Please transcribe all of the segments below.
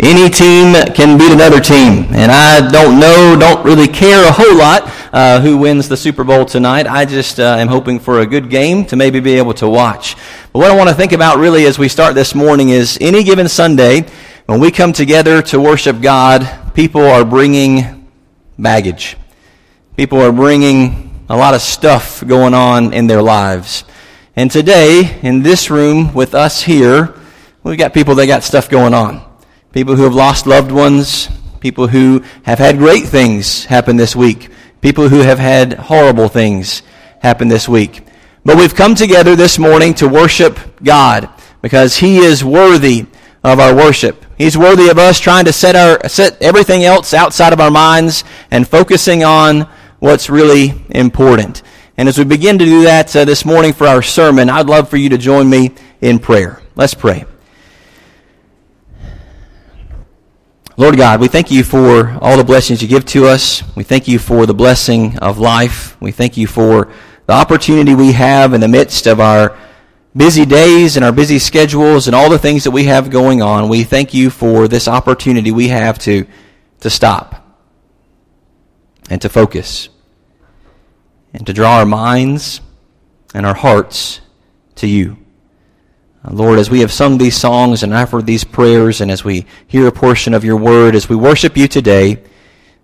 any team can beat another team. And I don't know, don't really care a whole lot uh, who wins the Super Bowl tonight. I just uh, am hoping for a good game to maybe be able to watch. But what I want to think about really as we start this morning is any given Sunday, when we come together to worship God, people are bringing baggage. People are bringing a lot of stuff going on in their lives. And today, in this room with us here, we've got people that got stuff going on. People who have lost loved ones, people who have had great things happen this week, people who have had horrible things happen this week. But we've come together this morning to worship God because He is worthy of our worship. He's worthy of us trying to set our set everything else outside of our minds and focusing on what's really important. And as we begin to do that uh, this morning for our sermon, I'd love for you to join me in prayer. Let's pray. Lord God, we thank you for all the blessings you give to us. We thank you for the blessing of life. We thank you for the opportunity we have in the midst of our busy days and our busy schedules and all the things that we have going on. We thank you for this opportunity we have to, to stop and to focus and to draw our minds and our hearts to you. Uh, Lord, as we have sung these songs and offered these prayers, and as we hear a portion of your word, as we worship you today,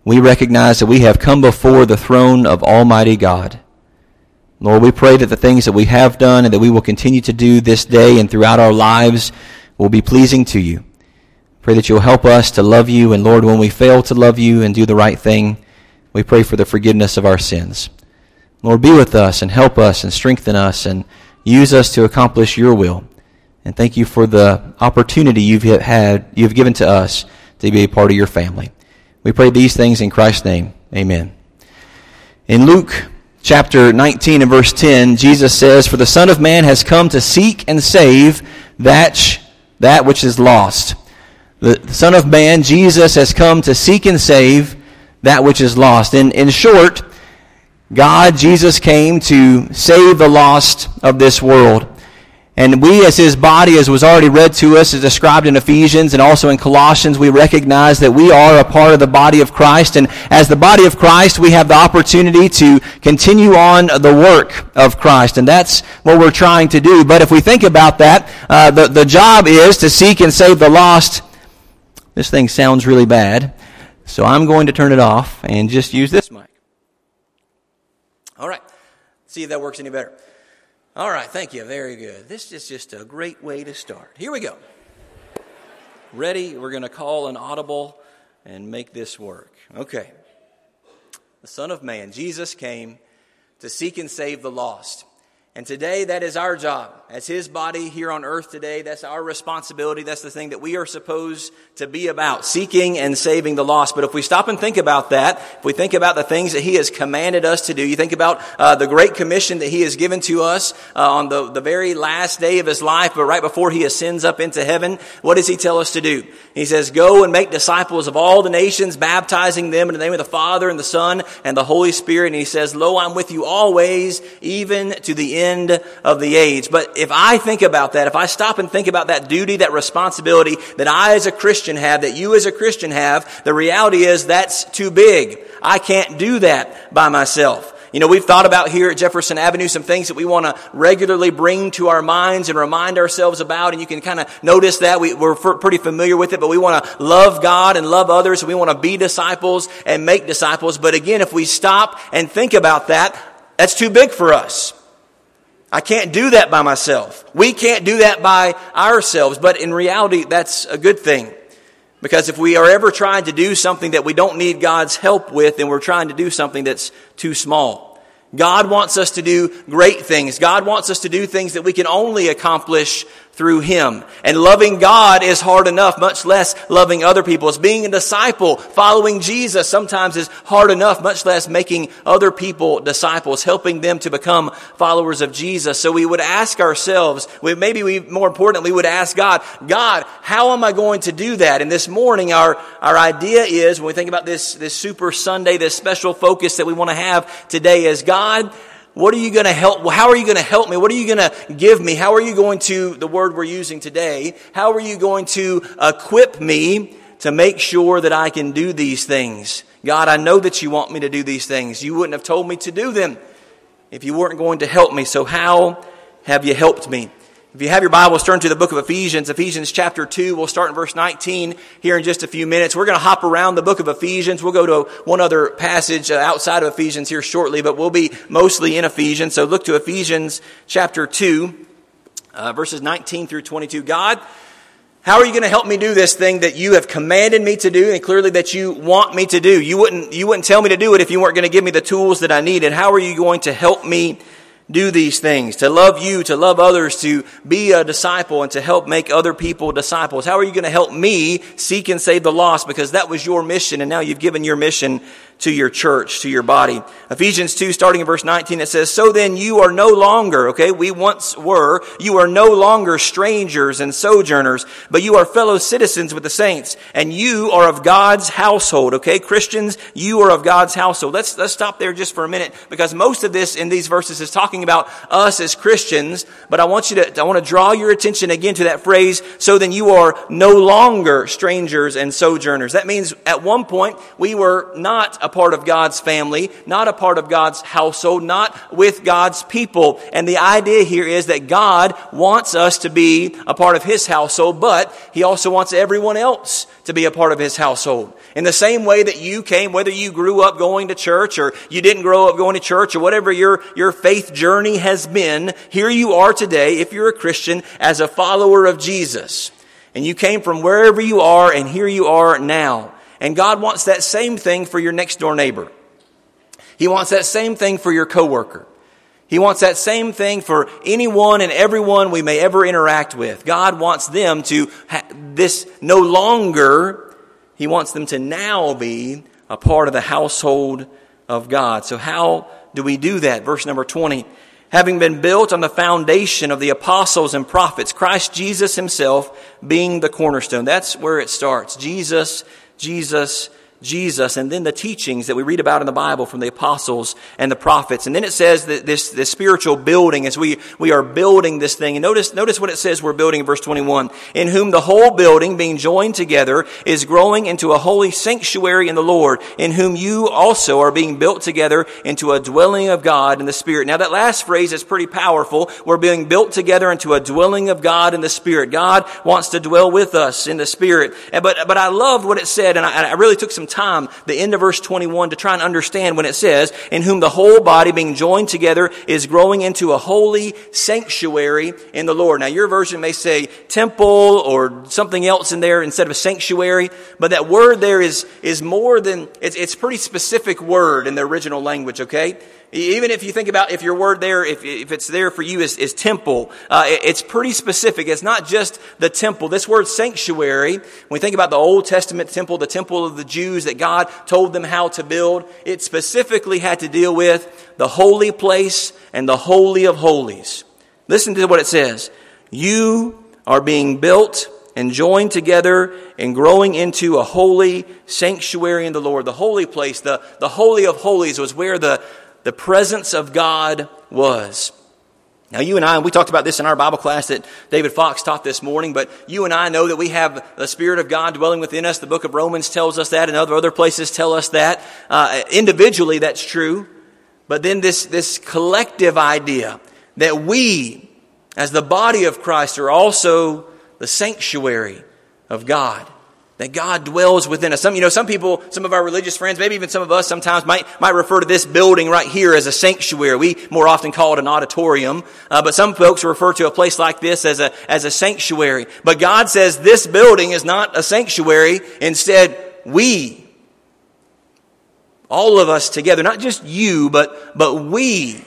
we recognize that we have come before the throne of Almighty God. Lord, we pray that the things that we have done and that we will continue to do this day and throughout our lives will be pleasing to you. Pray that you'll help us to love you, and Lord, when we fail to love you and do the right thing, we pray for the forgiveness of our sins. Lord, be with us and help us and strengthen us and use us to accomplish your will. And thank you for the opportunity you've had, you've given to us to be a part of your family. We pray these things in Christ's name. Amen. In Luke chapter 19 and verse 10, Jesus says, For the Son of Man has come to seek and save that, that which is lost. The Son of Man, Jesus, has come to seek and save that which is lost. In, in short, God, Jesus came to save the lost of this world. And we, as his body, as was already read to us, is described in Ephesians and also in Colossians, we recognize that we are a part of the body of Christ. And as the body of Christ, we have the opportunity to continue on the work of Christ. And that's what we're trying to do. But if we think about that, uh, the, the job is to seek and save the lost. This thing sounds really bad. So I'm going to turn it off and just use this mic. All right. See if that works any better. All right. Thank you. Very good. This is just a great way to start. Here we go. Ready? We're going to call an audible and make this work. Okay. The Son of Man, Jesus came to seek and save the lost. And today, that is our job. As His body here on earth today, that's our responsibility. That's the thing that we are supposed to be about, seeking and saving the lost. But if we stop and think about that, if we think about the things that He has commanded us to do, you think about uh, the great commission that He has given to us uh, on the, the very last day of His life, but right before He ascends up into heaven, what does He tell us to do? He says, Go and make disciples of all the nations, baptizing them in the name of the Father and the Son and the Holy Spirit. And He says, Lo, I'm with you always, even to the end end of the age. But if I think about that, if I stop and think about that duty, that responsibility that I as a Christian have, that you as a Christian have, the reality is that's too big. I can't do that by myself. You know, we've thought about here at Jefferson Avenue some things that we want to regularly bring to our minds and remind ourselves about. And you can kind of notice that we, are pretty familiar with it, but we want to love God and love others. And We want to be disciples and make disciples. But again, if we stop and think about that, that's too big for us. I can't do that by myself. We can't do that by ourselves, but in reality, that's a good thing. Because if we are ever trying to do something that we don't need God's help with, then we're trying to do something that's too small. God wants us to do great things. God wants us to do things that we can only accomplish through Him. And loving God is hard enough, much less loving other people. As being a disciple, following Jesus sometimes is hard enough, much less making other people disciples, helping them to become followers of Jesus. So we would ask ourselves, we, maybe we, more importantly, would ask God, God, how am I going to do that? And this morning, our, our idea is, when we think about this, this Super Sunday, this special focus that we want to have today is, God, what are you going to help? How are you going to help me? What are you going to give me? How are you going to, the word we're using today, how are you going to equip me to make sure that I can do these things. God, I know that you want me to do these things. You wouldn't have told me to do them if you weren't going to help me. So how have you helped me? If you have your Bibles, turn to the book of Ephesians, Ephesians chapter 2. We'll start in verse 19 here in just a few minutes. We're going to hop around the book of Ephesians. We'll go to one other passage uh, outside of Ephesians here shortly, but we'll be mostly in Ephesians. So look to Ephesians chapter 2, uh, verses 19 through 22. God, how are you going to help me do this thing that you have commanded me to do and clearly that you want me to do? You wouldn't, you wouldn't tell me to do it if you weren't going to give me the tools that I needed. How are you going to help me do these things, to love you, to love others, to be a disciple, and to help make other people disciples? How are you going to help me seek and save the lost? Because that was your mission, and now you've given your mission to your church, to your body. Ephesians 2, starting in verse 19, it says, So then you are no longer, okay, we once were, you are no longer strangers and sojourners, but you are fellow citizens with the saints, and you are of God's household, okay? Christians, you are of God's household. Let's, let's stop there just for a minute, because most of this in these verses is talking about us as Christians, but I want you to, I want to draw your attention again to that phrase, so then you are no longer strangers and sojourners. That means at one point we were not a part of God's family, not a part of God's household, not with God's people. And the idea here is that God wants us to be a part of His household, but He also wants everyone else to be a part of His household. In the same way that you came, whether you grew up going to church or you didn't grow up going to church or whatever your, your faith journey has been, here you are today, if you're a Christian, as a follower of Jesus. And you came from wherever you are, and here you are now. And God wants that same thing for your next door neighbor. He wants that same thing for your coworker. He wants that same thing for anyone and everyone we may ever interact with. God wants them to, ha- this no longer, He wants them to now be a part of the household of God. So how do we do that? Verse number 20. Having been built on the foundation of the apostles and prophets, Christ Jesus Himself being the cornerstone. That's where it starts. Jesus Jesus Jesus and then the teachings that we read about in the Bible from the apostles and the prophets. And then it says that this, this spiritual building as we, we are building this thing. And notice, notice what it says we're building in verse 21. In whom the whole building being joined together is growing into a holy sanctuary in the Lord, in whom you also are being built together into a dwelling of God in the Spirit. Now that last phrase is pretty powerful. We're being built together into a dwelling of God in the Spirit. God wants to dwell with us in the Spirit. But, but I loved what it said and I, I really took some the end of verse 21, to try and understand when it says, in whom the whole body being joined together is growing into a holy sanctuary in the Lord. Now, your version may say temple or something else in there instead of a sanctuary, but that word there is, is more than, it's, it's pretty specific word in the original language, okay? Even if you think about if your word there, if, if it's there for you is, is temple, uh, it, it's pretty specific. It's not just the temple. This word sanctuary, when we think about the Old Testament temple, the temple of the Jews that God told them how to build, it specifically had to deal with the holy place and the holy of holies. Listen to what it says. You are being built and joined together and growing into a holy sanctuary in the Lord. The holy place, the, the holy of holies was where the, the presence of God was. Now, you and I, we talked about this in our Bible class that David Fox taught this morning, but you and I know that we have the Spirit of God dwelling within us. The book of Romans tells us that, and other, other places tell us that. Uh, individually, that's true. But then this, this collective idea that we, as the body of Christ, are also the sanctuary of God that God dwells within us. Some, you know, some people, some of our religious friends, maybe even some of us sometimes might, might refer to this building right here as a sanctuary. We more often call it an auditorium. Uh, but some folks refer to a place like this as a, as a sanctuary. But God says this building is not a sanctuary. Instead, we, all of us together, not just you, but, but we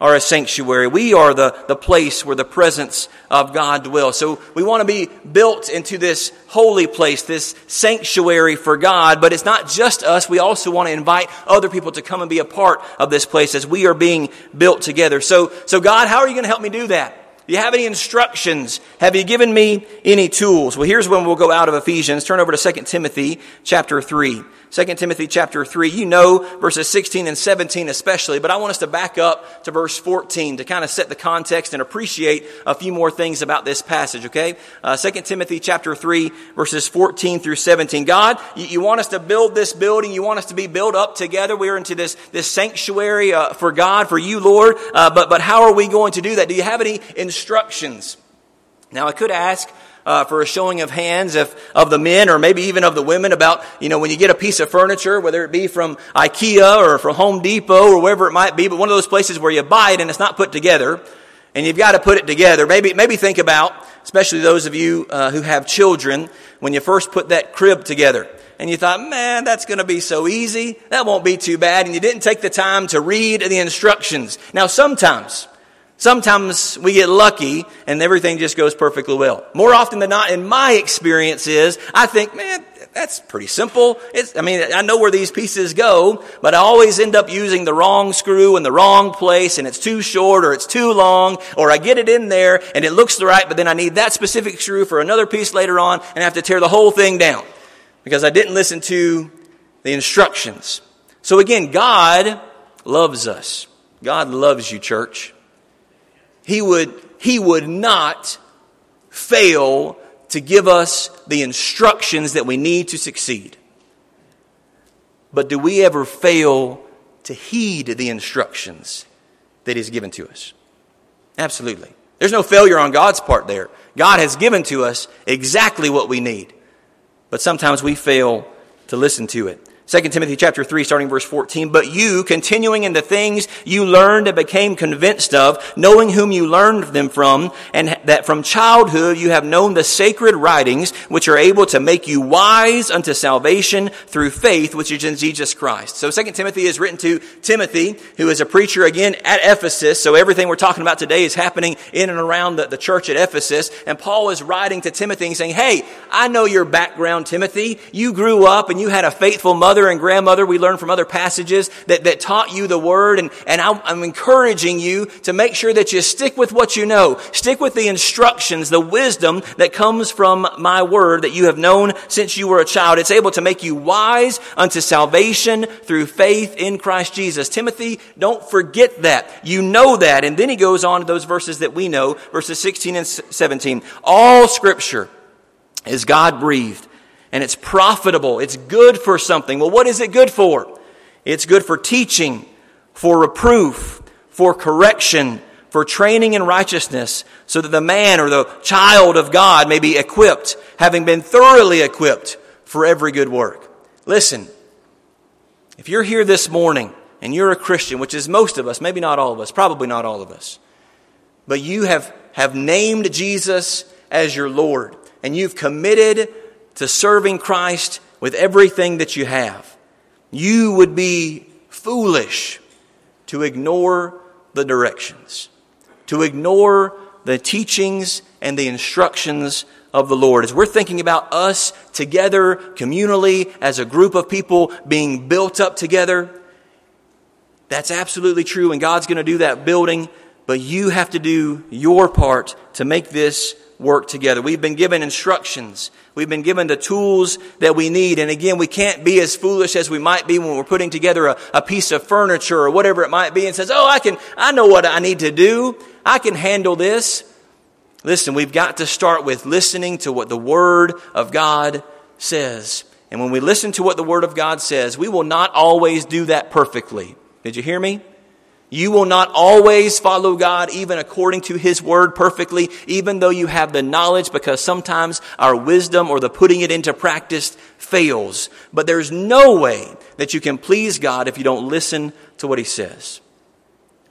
are a sanctuary. We are the, the place where the presence of God dwells. So we want to be built into this holy place, this sanctuary for God, but it's not just us. We also want to invite other people to come and be a part of this place as we are being built together. So, so God, how are you going to help me do that? Do you have any instructions? Have you given me any tools? Well, here's when we'll go out of Ephesians. Turn over to 2 Timothy chapter 3. 2 Timothy chapter 3. You know verses 16 and 17 especially, but I want us to back up to verse 14 to kind of set the context and appreciate a few more things about this passage, okay? Uh, 2 Timothy chapter 3 verses 14 through 17. God, you, you, want us to build this building. You want us to be built up together. We're into this, this sanctuary uh, for God, for you, Lord. Uh, but, but how are we going to do that? Do you have any instructions? Now I could ask, uh, for a showing of hands of, of the men or maybe even of the women about, you know, when you get a piece of furniture, whether it be from IKEA or from Home Depot or wherever it might be, but one of those places where you buy it and it's not put together and you've got to put it together. Maybe, maybe think about, especially those of you uh, who have children, when you first put that crib together and you thought, man, that's going to be so easy. That won't be too bad. And you didn't take the time to read the instructions. Now, sometimes, Sometimes we get lucky and everything just goes perfectly well. More often than not, in my experience is, I think, man, that's pretty simple. It's, I mean, I know where these pieces go, but I always end up using the wrong screw in the wrong place and it's too short or it's too long or I get it in there and it looks the right, but then I need that specific screw for another piece later on and I have to tear the whole thing down because I didn't listen to the instructions. So again, God loves us. God loves you, church he would, he would not fail to give us the instructions that we need to succeed. But do we ever fail to heed the instructions that He's given to us? Absolutely. There's no failure on God's part there. God has given to us exactly what we need. But sometimes we fail to listen to it. 2 Timothy chapter 3 starting verse 14, but you continuing in the things you learned and became convinced of, knowing whom you learned them from, and that from childhood you have known the sacred writings, which are able to make you wise unto salvation through faith, which is in Jesus Christ. So 2 Timothy is written to Timothy, who is a preacher again at Ephesus. So everything we're talking about today is happening in and around the, the church at Ephesus. And Paul is writing to Timothy and saying, Hey, I know your background, Timothy. You grew up and you had a faithful mother mother and grandmother, we learn from other passages that, that taught you the word. And, and I'm, I'm encouraging you to make sure that you stick with what you know. Stick with the instructions, the wisdom that comes from my word that you have known since you were a child. It's able to make you wise unto salvation through faith in Christ Jesus. Timothy, don't forget that. You know that. And then he goes on to those verses that we know, verses 16 and 17. All scripture is God breathed and it's profitable. It's good for something. Well, what is it good for? It's good for teaching, for reproof, for correction, for training in righteousness, so that the man or the child of God may be equipped, having been thoroughly equipped for every good work. Listen, if you're here this morning and you're a Christian, which is most of us, maybe not all of us, probably not all of us, but you have, have named Jesus as your Lord, and you've committed to serving Christ with everything that you have, you would be foolish to ignore the directions, to ignore the teachings and the instructions of the Lord. As we're thinking about us together, communally, as a group of people being built up together, that's absolutely true, and God's going to do that building, but you have to do your part to make this work together. We've been given instructions. We've been given the tools that we need. And again, we can't be as foolish as we might be when we're putting together a, a, piece of furniture or whatever it might be and says, Oh, I can, I know what I need to do. I can handle this. Listen, we've got to start with listening to what the Word of God says. And when we listen to what the Word of God says, we will not always do that perfectly. Did you hear me? You will not always follow God even according to His word perfectly, even though you have the knowledge, because sometimes our wisdom or the putting it into practice fails. But there's no way that you can please God if you don't listen to what He says.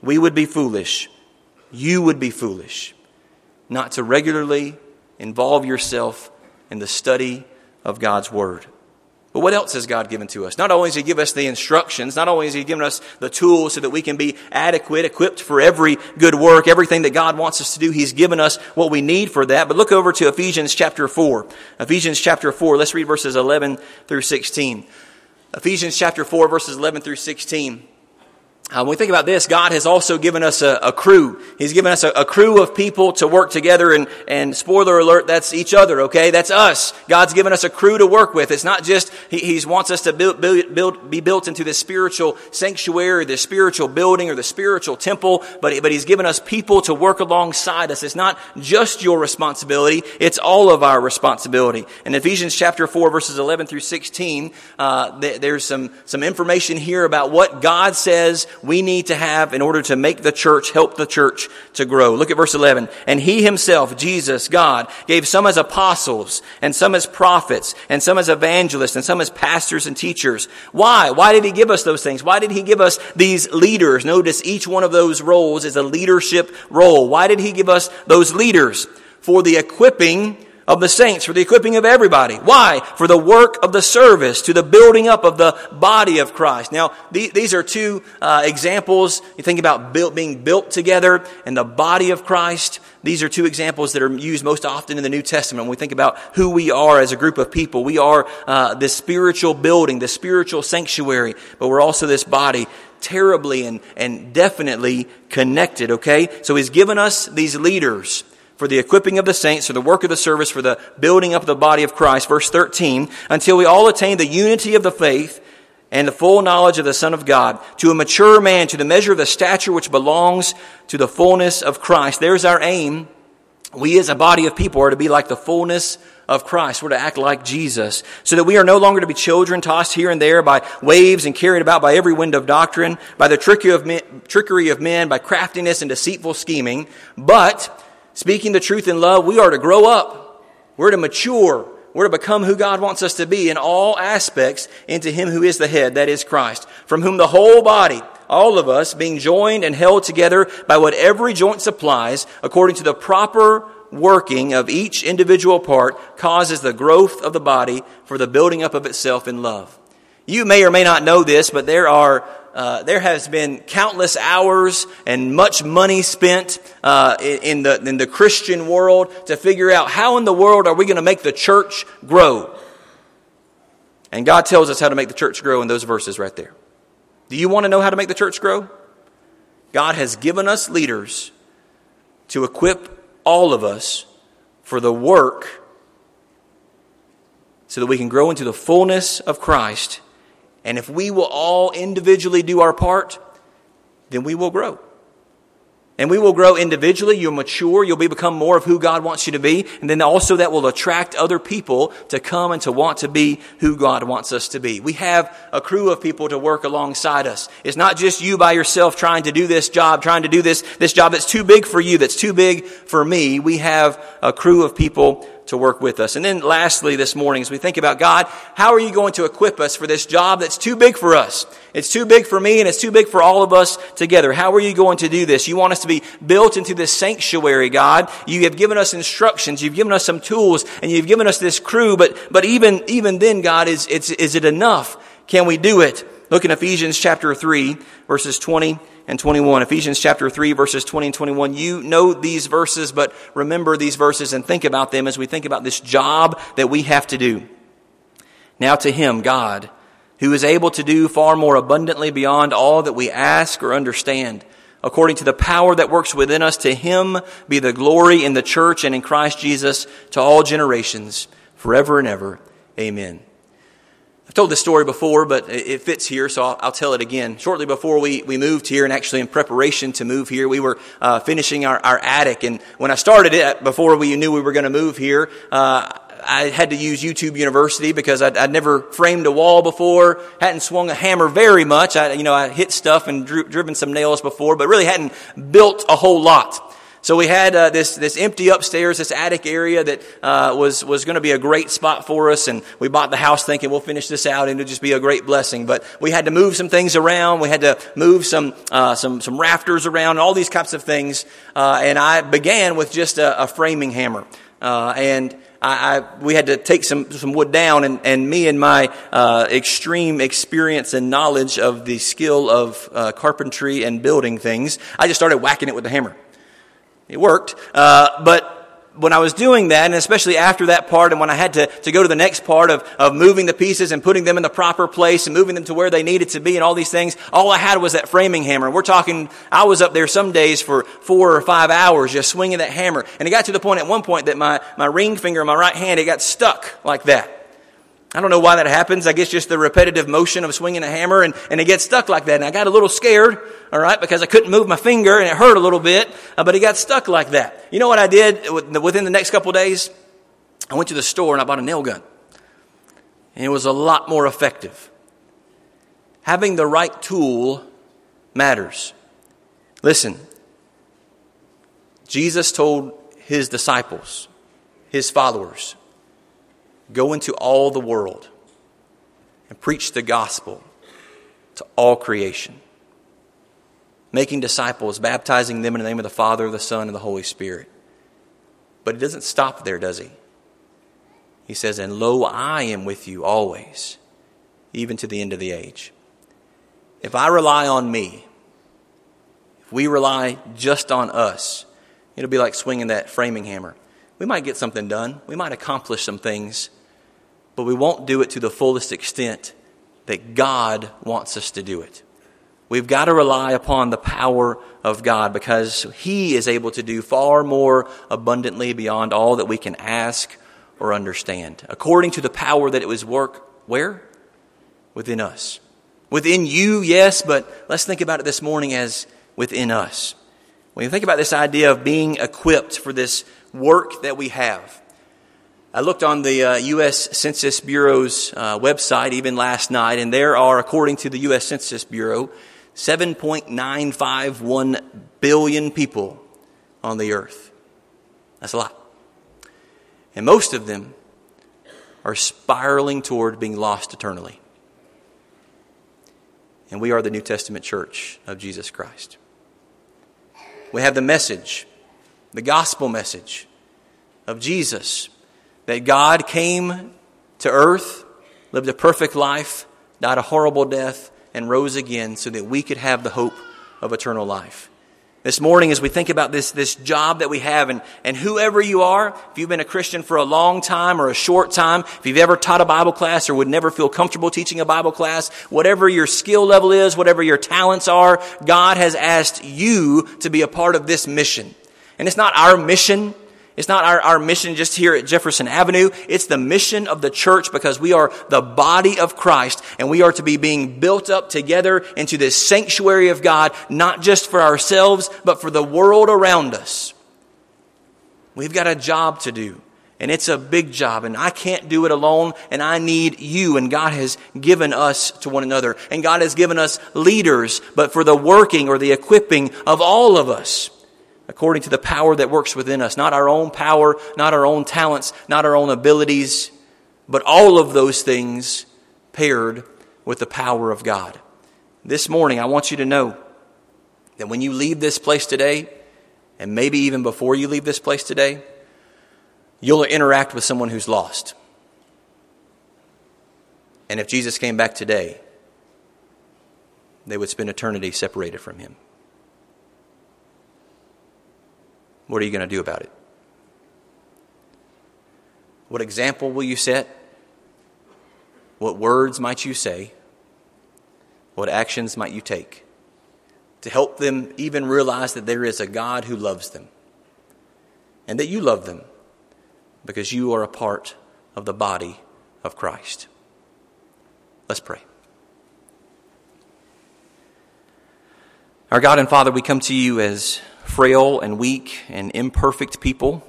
We would be foolish. You would be foolish not to regularly involve yourself in the study of God's word. But what else has God given to us? Not only has He given us the instructions, not only has He given us the tools so that we can be adequate, equipped for every good work, everything that God wants us to do, He's given us what we need for that. But look over to Ephesians chapter 4. Ephesians chapter 4, let's read verses 11 through 16. Ephesians chapter 4, verses 11 through 16. Uh, when we think about this, God has also given us a, a crew. He's given us a, a, crew of people to work together and, and spoiler alert, that's each other, okay? That's us. God's given us a crew to work with. It's not just, He, he wants us to build, build, build, be built into this spiritual sanctuary, the spiritual building or the spiritual temple, but, but He's given us people to work alongside us. It's not just your responsibility, it's all of our responsibility. In Ephesians chapter 4 verses 11 through 16, uh, th- there's some, some information here about what God says we need to have in order to make the church, help the church to grow. Look at verse 11. And he himself, Jesus, God, gave some as apostles, and some as prophets, and some as evangelists, and some as pastors and teachers. Why? Why did he give us those things? Why did he give us these leaders? Notice each one of those roles is a leadership role. Why did he give us those leaders? For the equipping of the saints, for the equipping of everybody. Why? For the work of the service, to the building up of the body of Christ. Now, these are two uh, examples. You think about built, being built together and the body of Christ. These are two examples that are used most often in the New Testament when we think about who we are as a group of people. We are uh, this spiritual building, the spiritual sanctuary, but we're also this body terribly and, and definitely connected, okay? So he's given us these leaders for the equipping of the saints, for the work of the service, for the building up of the body of Christ. Verse 13, until we all attain the unity of the faith and the full knowledge of the Son of God, to a mature man, to the measure of the stature which belongs to the fullness of Christ. There's our aim. We as a body of people are to be like the fullness of Christ. We're to act like Jesus. So that we are no longer to be children tossed here and there by waves and carried about by every wind of doctrine, by the trickery of men, trickery of men by craftiness and deceitful scheming, but speaking the truth in love, we are to grow up. We're to mature. We're to become who God wants us to be in all aspects into Him who is the head, that is Christ, from whom the whole body, all of us, being joined and held together by what every joint supplies, according to the proper working of each individual part, causes the growth of the body for the building up of itself in love. You may or may not know this, but there are uh, there has been countless hours and much money spent uh, in, the, in the Christian world to figure out how in the world are we going to make the church grow. And God tells us how to make the church grow in those verses right there. Do you want to know how to make the church grow? God has given us leaders to equip all of us for the work so that we can grow into the fullness of Christ and if we will all individually do our part, then we will grow. And we will grow individually. You'll mature. You'll be, become more of who God wants you to be. And then also that will attract other people to come and to want to be who God wants us to be. We have a crew of people to work alongside us. It's not just you by yourself trying to do this job, trying to do this, this job that's too big for you, that's too big for me. We have a crew of people to work with us. And then lastly, this morning, as we think about God, how are you going to equip us for this job that's too big for us? It's too big for me and it's too big for all of us together. How are you going to do this? You want us to be built into this sanctuary, God. You have given us instructions. You've given us some tools and you've given us this crew. But, but even, even then, God, is, is it enough? Can we do it? Look in Ephesians chapter 3, verses 20 and 21. Ephesians chapter 3 verses 20 and 21. You know these verses, but remember these verses and think about them as we think about this job that we have to do. Now to him, God, who is able to do far more abundantly beyond all that we ask or understand, according to the power that works within us, to him be the glory in the church and in Christ Jesus to all generations, forever and ever. Amen. Told this story before, but it fits here, so I'll, I'll, tell it again. Shortly before we, we moved here, and actually in preparation to move here, we were uh, finishing our, our attic. And when I started it, before we knew we were going to move here, uh, I had to use YouTube University because I'd, I'd, never framed a wall before, hadn't swung a hammer very much. I, you know, I hit stuff and drew, driven some nails before, but really hadn't built a whole lot. So we had uh, this this empty upstairs, this attic area that uh, was was going to be a great spot for us, and we bought the house thinking we'll finish this out and it'll just be a great blessing. But we had to move some things around. We had to move some uh, some some rafters around, all these types of things. Uh, and I began with just a, a framing hammer, uh, and I, I, we had to take some, some wood down, and, and me and my uh, extreme experience and knowledge of the skill of uh, carpentry and building things, I just started whacking it with the hammer. It worked. Uh, but when I was doing that, and especially after that part, and when I had to, to go to the next part of, of moving the pieces and putting them in the proper place and moving them to where they needed to be and all these things, all I had was that framing hammer. We're talking, I was up there some days for four or five hours just swinging that hammer. And it got to the point at one point that my, my ring finger in my right hand, it got stuck like that. I don't know why that happens. I guess just the repetitive motion of swinging a hammer and, and it gets stuck like that. And I got a little scared, all right, because I couldn't move my finger and it hurt a little bit, uh, but it got stuck like that. You know what I did within the next couple days? I went to the store and I bought a nail gun. And it was a lot more effective. Having the right tool matters. Listen, Jesus told his disciples, his followers, Go into all the world and preach the gospel to all creation, making disciples, baptizing them in the name of the Father, the Son, and the Holy Spirit. But he doesn't stop there, does he? He says, And lo, I am with you always, even to the end of the age. If I rely on me, if we rely just on us, it'll be like swinging that framing hammer. We might get something done, we might accomplish some things, but we won't do it to the fullest extent that God wants us to do it. We've got to rely upon the power of God because He is able to do far more abundantly beyond all that we can ask or understand. According to the power that it was work where? Within us. Within you, yes, but let's think about it this morning as within us. When you think about this idea of being equipped for this work that we have, I looked on the uh, U.S. Census Bureau's uh, website even last night, and there are, according to the U.S. Census Bureau, 7.951 billion people on the earth. That's a lot. And most of them are spiraling toward being lost eternally. And we are the New Testament church of Jesus Christ. We have the message, the gospel message of Jesus that God came to earth, lived a perfect life, died a horrible death, and rose again so that we could have the hope of eternal life. This morning, as we think about this, this job that we have, and, and whoever you are, if you've been a Christian for a long time or a short time, if you've ever taught a Bible class or would never feel comfortable teaching a Bible class, whatever your skill level is, whatever your talents are, God has asked you to be a part of this mission. And it's not our mission it's not our, our mission just here at Jefferson Avenue. It's the mission of the church because we are the body of Christ and we are to be being built up together into this sanctuary of God, not just for ourselves, but for the world around us. We've got a job to do. And it's a big job, and I can't do it alone, and I need you. And God has given us to one another, and God has given us leaders, but for the working or the equipping of all of us according to the power that works within us. Not our own power, not our own talents, not our own abilities, but all of those things paired with the power of God. This morning, I want you to know that when you leave this place today, and maybe even before you leave this place today, you'll interact with someone who's lost. And if Jesus came back today, they would spend eternity separated from him. What are you going to do about it? What example will you set? What words might you say? What actions might you take to help them even realize that there is a God who loves them and that you love them because you are a part of the body of Christ? Let's pray. Our God and Father, we come to you as frail and weak and imperfect people.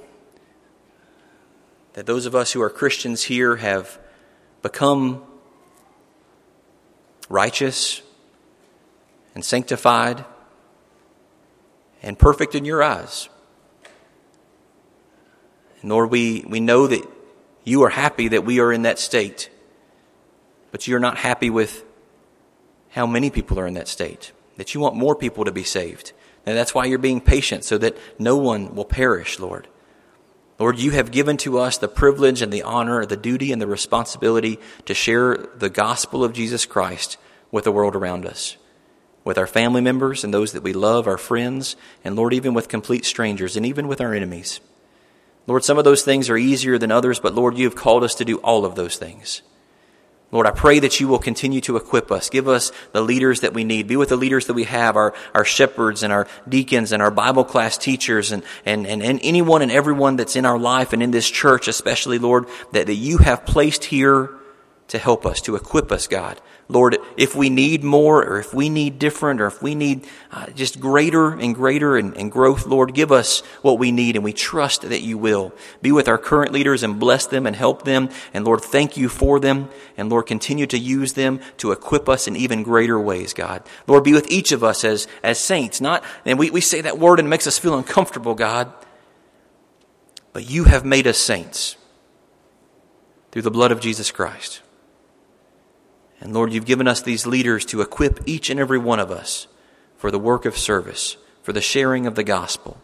That those of us who are Christians here have become righteous and sanctified and perfect in your eyes. And Lord, we, we know that you are happy that we are in that state, but you're not happy with how many people are in that state, that you want more people to be saved. And that's why you're being patient, so that no one will perish, Lord. Lord, you have given to us the privilege and the honor, the duty and the responsibility to share the gospel of Jesus Christ with the world around us, with our family members and those that we love, our friends, and Lord, even with complete strangers and even with our enemies. Lord, some of those things are easier than others, but Lord, you have called us to do all of those things. Lord, I pray that you will continue to equip us. Give us the leaders that we need. Be with the leaders that we have, our, our shepherds and our deacons and our Bible class teachers and, and, and, and anyone and everyone that's in our life and in this church, especially, Lord, that, that you have placed here to help us, to equip us, God. Lord, if we need more or if we need different or if we need uh, just greater and greater and, and, growth, Lord, give us what we need and we trust that you will. Be with our current leaders and bless them and help them. And Lord, thank you for them. And Lord, continue to use them to equip us in even greater ways, God. Lord, be with each of us as, as saints, not, and we, we say that word and it makes us feel uncomfortable, God. But you have made us saints through the blood of Jesus Christ. And Lord, you've given us these leaders to equip each and every one of us for the work of service, for the sharing of the gospel.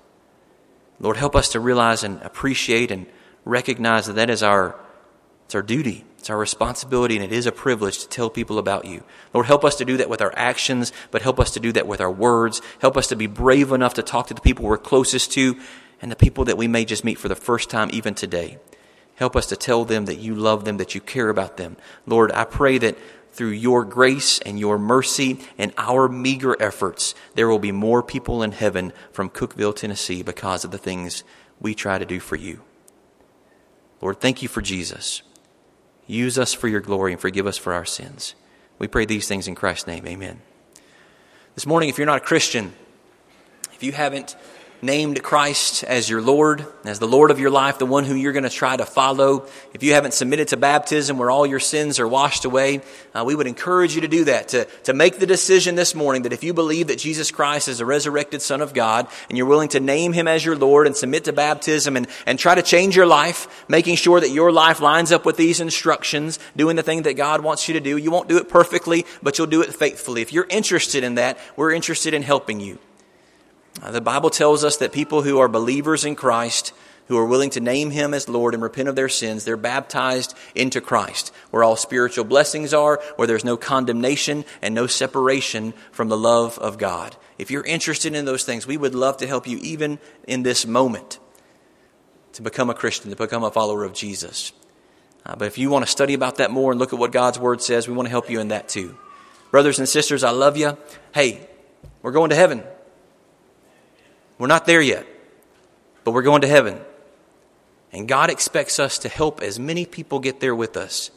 Lord, help us to realize and appreciate and recognize that that is our, it's our duty. It's our responsibility and it is a privilege to tell people about you. Lord, help us to do that with our actions, but help us to do that with our words. Help us to be brave enough to talk to the people we're closest to and the people that we may just meet for the first time even today. Help us to tell them that you love them, that you care about them. Lord, I pray that through your grace and your mercy and our meager efforts, there will be more people in heaven from Cookeville, Tennessee, because of the things we try to do for you. Lord, thank you for Jesus. Use us for your glory and forgive us for our sins. We pray these things in Christ's name. Amen. This morning, if you're not a Christian, if you haven't named Christ as your Lord, as the Lord of your life, the one who you're going to try to follow, if you haven't submitted to baptism where all your sins are washed away, uh, we would encourage you to do that, to, to make the decision this morning that if you believe that Jesus Christ is a resurrected Son of God and you're willing to name Him as your Lord and submit to baptism and, and try to change your life, making sure that your life lines up with these instructions, doing the thing that God wants you to do, you won't do it perfectly, but you'll do it faithfully. If you're interested in that, we're interested in helping you. Uh, the Bible tells us that people who are believers in Christ, who are willing to name Him as Lord and repent of their sins, they're baptized into Christ, where all spiritual blessings are, where there's no condemnation and no separation from the love of God. If you're interested in those things, we would love to help you even in this moment to become a Christian, to become a follower of Jesus. Uh, but if you want to study about that more and look at what God's Word says, we want to help you in that too. Brothers and sisters, I love you. Hey, we're going to heaven. We're not there yet, but we're going to heaven. And God expects us to help as many people get there with us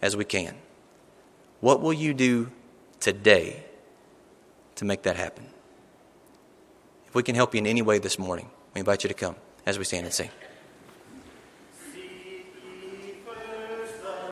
as we can. What will you do today to make that happen? If we can help you in any way this morning, we invite you to come as we stand and sing.